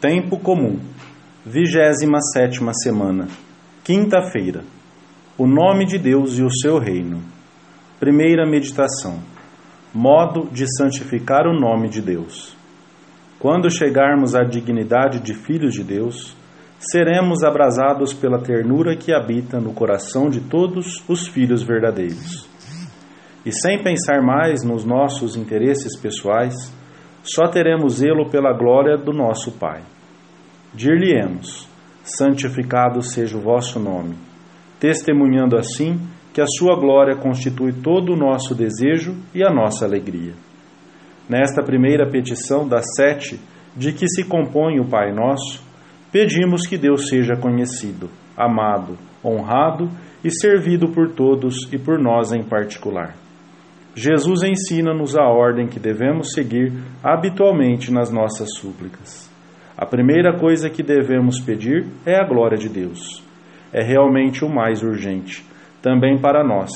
Tempo comum. 27 semana. Quinta-feira. O nome de Deus e o seu reino. Primeira meditação. Modo de santificar o nome de Deus. Quando chegarmos à dignidade de filhos de Deus, seremos abrasados pela ternura que habita no coração de todos os filhos verdadeiros. E sem pensar mais nos nossos interesses pessoais, só teremos zelo pela glória do nosso Pai. Dir-lhe-emos: Santificado seja o vosso nome, testemunhando assim que a sua glória constitui todo o nosso desejo e a nossa alegria. Nesta primeira petição das sete de que se compõe o Pai Nosso, pedimos que Deus seja conhecido, amado, honrado e servido por todos e por nós em particular. Jesus ensina-nos a ordem que devemos seguir habitualmente nas nossas súplicas. A primeira coisa que devemos pedir é a glória de Deus. É realmente o mais urgente, também para nós,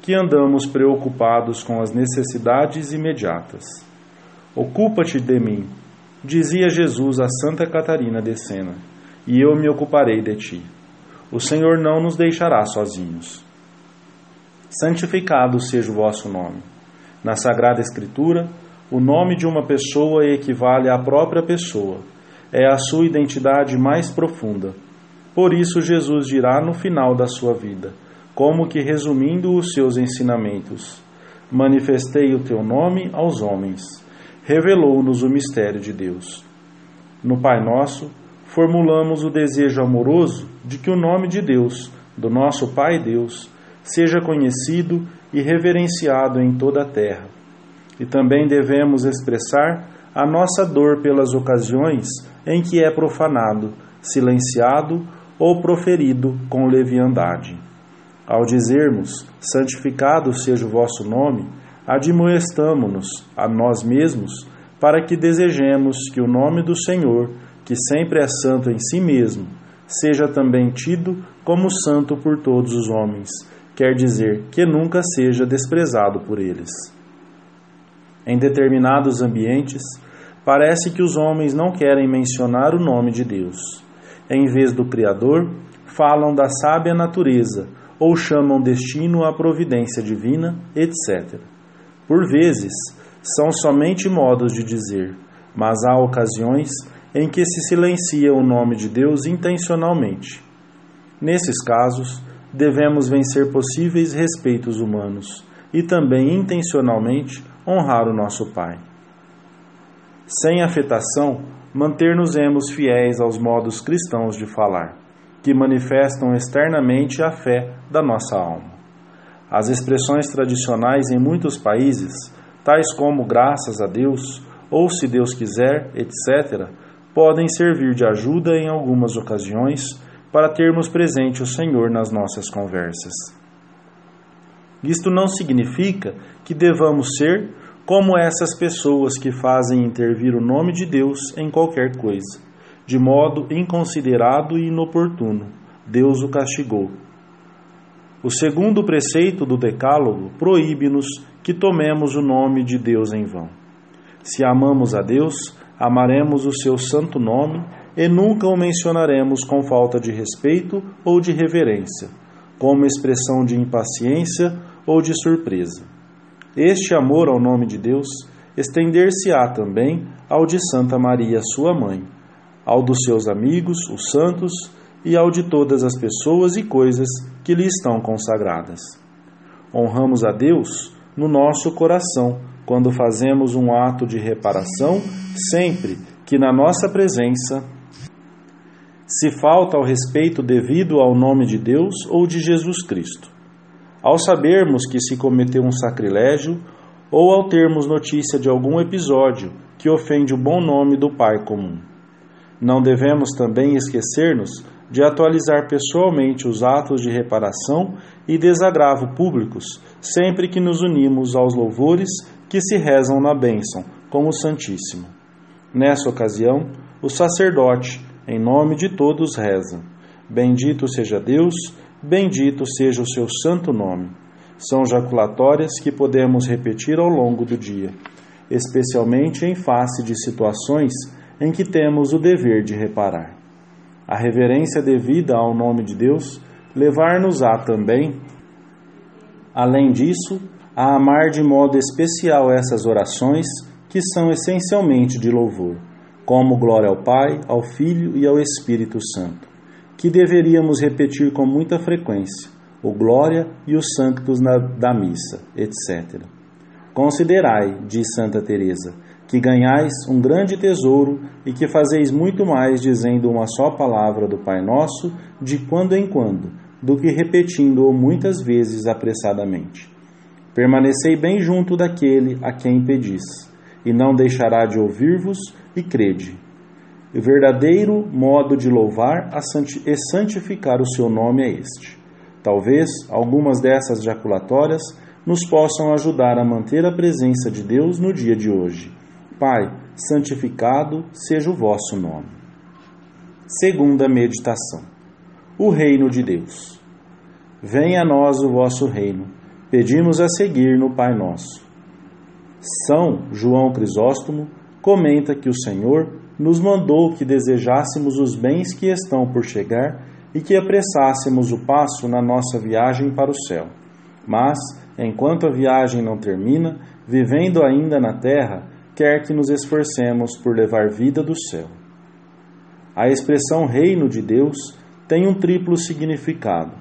que andamos preocupados com as necessidades imediatas. Ocupa-te de mim, dizia Jesus a Santa Catarina de Sena, e eu me ocuparei de ti. O Senhor não nos deixará sozinhos. Santificado seja o vosso nome. Na Sagrada Escritura, o nome de uma pessoa equivale à própria pessoa, é a sua identidade mais profunda. Por isso, Jesus dirá no final da sua vida, como que resumindo os seus ensinamentos: Manifestei o teu nome aos homens, revelou-nos o mistério de Deus. No Pai Nosso, formulamos o desejo amoroso de que o nome de Deus, do nosso Pai Deus, seja conhecido e reverenciado em toda a terra. E também devemos expressar a nossa dor pelas ocasiões em que é profanado, silenciado ou proferido com leviandade. Ao dizermos: Santificado seja o vosso nome, admoestamo-nos a nós mesmos para que desejemos que o nome do Senhor, que sempre é santo em si mesmo, seja também tido como santo por todos os homens quer dizer que nunca seja desprezado por eles. Em determinados ambientes, parece que os homens não querem mencionar o nome de Deus. Em vez do Criador, falam da sábia natureza ou chamam destino à providência divina, etc. Por vezes, são somente modos de dizer, mas há ocasiões em que se silencia o nome de Deus intencionalmente. Nesses casos, devemos vencer possíveis respeitos humanos e também intencionalmente honrar o nosso Pai. Sem afetação, manter-nos-emos fiéis aos modos cristãos de falar, que manifestam externamente a fé da nossa alma. As expressões tradicionais em muitos países, tais como graças a Deus ou se Deus quiser, etc., podem servir de ajuda em algumas ocasiões para termos presente o Senhor nas nossas conversas. Isto não significa que devamos ser como essas pessoas que fazem intervir o nome de Deus em qualquer coisa, de modo inconsiderado e inoportuno. Deus o castigou. O segundo preceito do Decálogo proíbe-nos que tomemos o nome de Deus em vão. Se amamos a Deus, amaremos o seu santo nome e nunca o mencionaremos com falta de respeito ou de reverência, como expressão de impaciência ou de surpresa. Este amor ao nome de Deus estender-se-á também ao de Santa Maria, sua mãe, ao dos seus amigos, os santos, e ao de todas as pessoas e coisas que lhe estão consagradas. Honramos a Deus no nosso coração quando fazemos um ato de reparação, sempre que na nossa presença se falta ao respeito devido ao nome de Deus ou de Jesus Cristo. Ao sabermos que se cometeu um sacrilégio ou ao termos notícia de algum episódio que ofende o bom nome do Pai comum. Não devemos também esquecer-nos de atualizar pessoalmente os atos de reparação e desagravo públicos sempre que nos unimos aos louvores que se rezam na bênção, com o Santíssimo. Nessa ocasião, o sacerdote, em nome de todos reza. Bendito seja Deus, bendito seja o seu santo nome. São jaculatórias que podemos repetir ao longo do dia, especialmente em face de situações em que temos o dever de reparar. A reverência devida ao nome de Deus levar-nos-á também, além disso, a amar de modo especial essas orações que são essencialmente de louvor, como glória ao Pai, ao Filho e ao Espírito Santo, que deveríamos repetir com muita frequência, o glória e os santos da missa, etc. Considerai, diz Santa Teresa, que ganhais um grande tesouro e que fazeis muito mais dizendo uma só palavra do Pai Nosso de quando em quando, do que repetindo-o muitas vezes apressadamente. Permanecei bem junto daquele a quem pedis, e não deixará de ouvir-vos, e crede. O verdadeiro modo de louvar e santificar o seu nome é este. Talvez algumas dessas jaculatórias nos possam ajudar a manter a presença de Deus no dia de hoje. Pai, santificado seja o vosso nome. Segunda meditação. O reino de Deus. Venha a nós o vosso reino pedimos a seguir no Pai Nosso. São João Crisóstomo comenta que o Senhor nos mandou que desejássemos os bens que estão por chegar e que apressássemos o passo na nossa viagem para o céu. Mas, enquanto a viagem não termina, vivendo ainda na terra, quer que nos esforcemos por levar vida do céu. A expressão reino de Deus tem um triplo significado: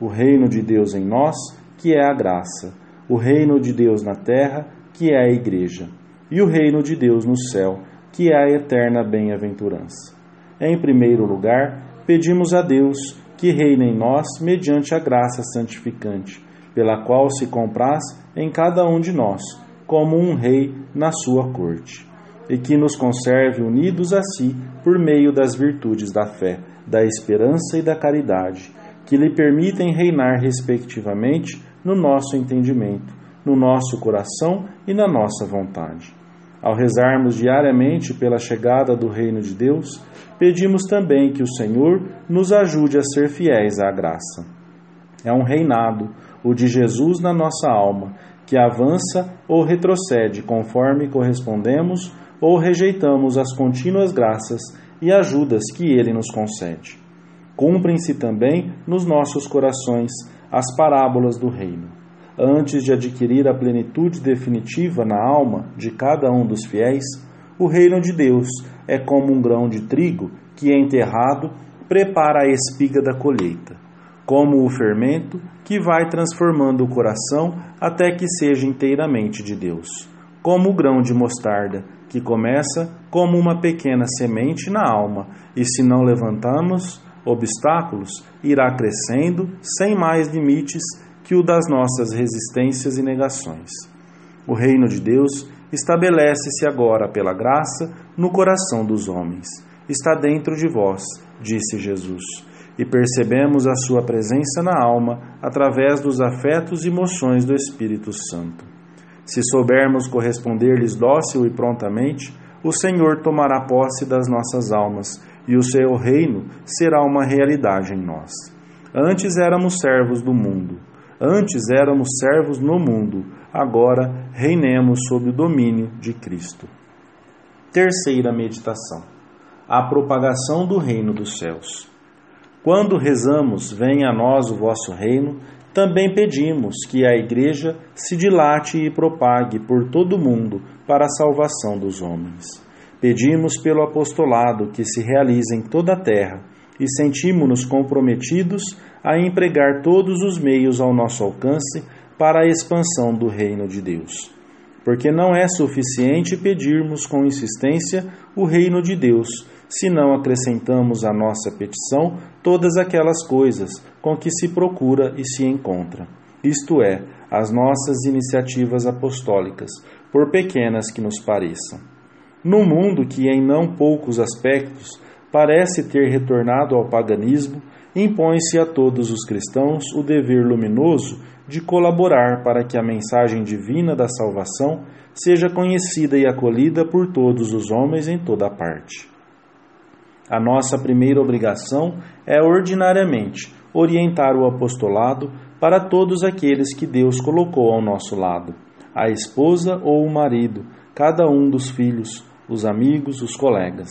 o reino de Deus em nós que é a graça, o reino de Deus na terra, que é a igreja, e o reino de Deus no céu, que é a eterna bem-aventurança. Em primeiro lugar, pedimos a Deus que reine em nós mediante a graça santificante, pela qual se compraz em cada um de nós, como um rei na sua corte, e que nos conserve unidos a si por meio das virtudes da fé, da esperança e da caridade, que lhe permitem reinar respectivamente no nosso entendimento, no nosso coração e na nossa vontade. Ao rezarmos diariamente pela chegada do Reino de Deus, pedimos também que o Senhor nos ajude a ser fiéis à graça. É um reinado, o de Jesus na nossa alma, que avança ou retrocede conforme correspondemos ou rejeitamos as contínuas graças e ajudas que ele nos concede. Cumprem-se também nos nossos corações as parábolas do reino. Antes de adquirir a plenitude definitiva na alma de cada um dos fiéis, o reino de Deus é como um grão de trigo que, enterrado, prepara a espiga da colheita, como o fermento que vai transformando o coração até que seja inteiramente de Deus, como o grão de mostarda que começa como uma pequena semente na alma, e se não levantamos obstáculos, irá crescendo sem mais limites que o das nossas resistências e negações. O reino de Deus estabelece-se agora pela graça no coração dos homens. Está dentro de vós, disse Jesus, e percebemos a sua presença na alma através dos afetos e emoções do Espírito Santo. Se soubermos corresponder-lhes dócil e prontamente, o Senhor tomará posse das nossas almas e o seu reino será uma realidade em nós. Antes éramos servos do mundo, antes éramos servos no mundo, agora reinemos sob o domínio de Cristo. Terceira meditação: a propagação do reino dos céus. Quando rezamos, venha a nós o vosso reino, também pedimos que a Igreja se dilate e propague por todo o mundo para a salvação dos homens. Pedimos pelo apostolado que se realize em toda a terra e sentimos-nos comprometidos a empregar todos os meios ao nosso alcance para a expansão do reino de Deus. Porque não é suficiente pedirmos com insistência o reino de Deus, se não acrescentamos à nossa petição todas aquelas coisas com que se procura e se encontra, isto é, as nossas iniciativas apostólicas, por pequenas que nos pareçam. No mundo que, em não poucos aspectos, parece ter retornado ao paganismo, impõe-se a todos os cristãos o dever luminoso de colaborar para que a mensagem divina da salvação seja conhecida e acolhida por todos os homens em toda parte. A nossa primeira obrigação é ordinariamente orientar o apostolado para todos aqueles que Deus colocou ao nosso lado, a esposa ou o marido, cada um dos filhos, os amigos, os colegas.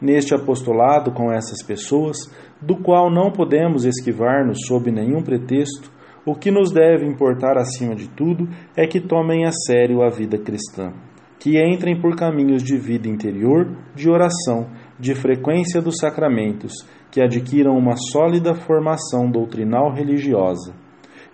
Neste apostolado com essas pessoas, do qual não podemos esquivar-nos sob nenhum pretexto, o que nos deve importar acima de tudo é que tomem a sério a vida cristã, que entrem por caminhos de vida interior, de oração, de frequência dos sacramentos, que adquiram uma sólida formação doutrinal religiosa.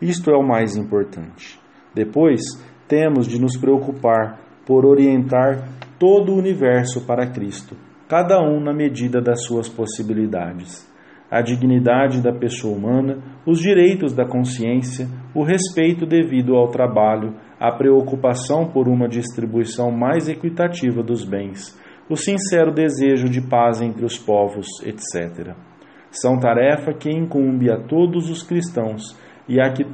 Isto é o mais importante. Depois, temos de nos preocupar por orientar todo o universo para Cristo, cada um na medida das suas possibilidades a dignidade da pessoa humana, os direitos da consciência, o respeito devido ao trabalho, a preocupação por uma distribuição mais equitativa dos bens, o sincero desejo de paz entre os povos, etc. São tarefa que incumbe a todos os cristãos e a que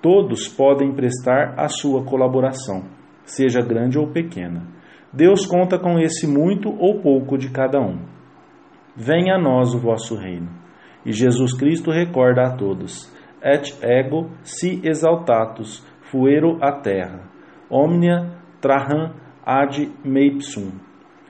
todos podem prestar a sua colaboração, seja grande ou pequena. Deus conta com esse muito ou pouco de cada um. Venha a nós o vosso reino. E Jesus Cristo recorda a todos: Et ego si exaltatus fuero a terra, omnia traham ad meipsum.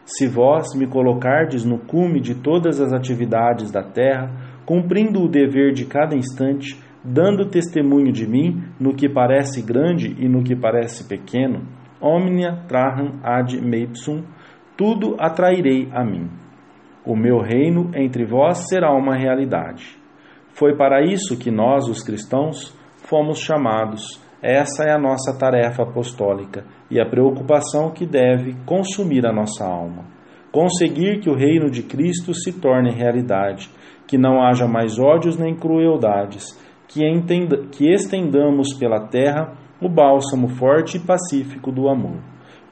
Se vós me colocardes no cume de todas as atividades da terra, cumprindo o dever de cada instante, dando testemunho de mim no que parece grande e no que parece pequeno, omnia traham ad meipsum, tudo atrairei a mim. O meu reino entre vós será uma realidade. Foi para isso que nós, os cristãos, fomos chamados. Essa é a nossa tarefa apostólica e a preocupação que deve consumir a nossa alma. Conseguir que o reino de Cristo se torne realidade, que não haja mais ódios nem crueldades, que, entenda, que estendamos pela terra o bálsamo forte e pacífico do amor.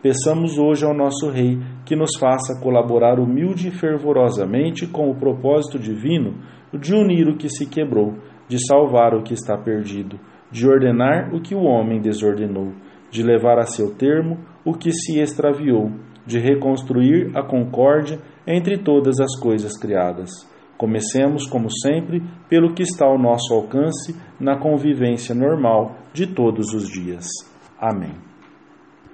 Peçamos hoje ao nosso Rei que nos faça colaborar humilde e fervorosamente com o propósito divino de unir o que se quebrou, de salvar o que está perdido, de ordenar o que o homem desordenou, de levar a seu termo o que se extraviou, de reconstruir a concórdia entre todas as coisas criadas. Comecemos, como sempre, pelo que está ao nosso alcance na convivência normal de todos os dias. Amém.